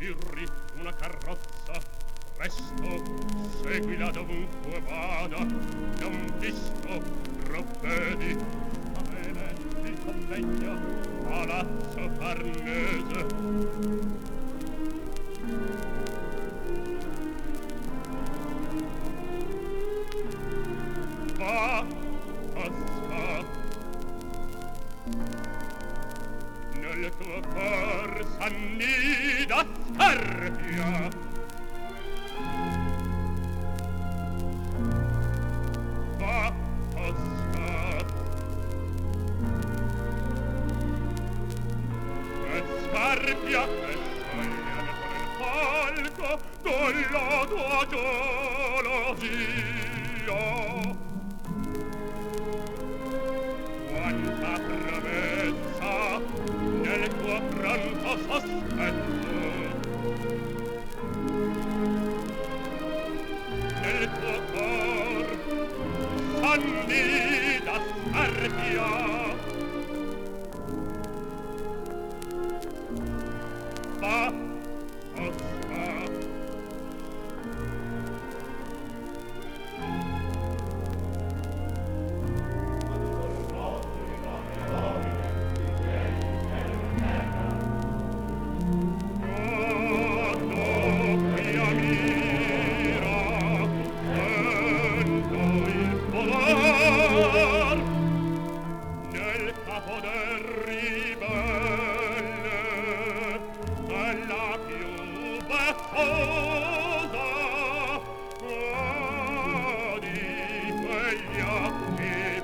sbirri una carrozza. Presto seguila dovunque vada. Non visto provvedi a bene il convegno palazzo farnese. tuo cor s'annida scarpia va osca e scarpia e scarpia con il palco con la tua gelosia Giovanni da Scarpia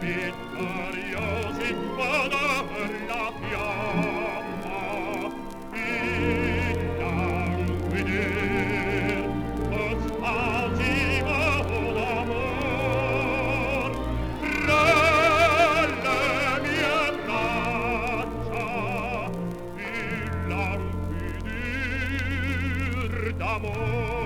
vittoriosi, vada per la d'amore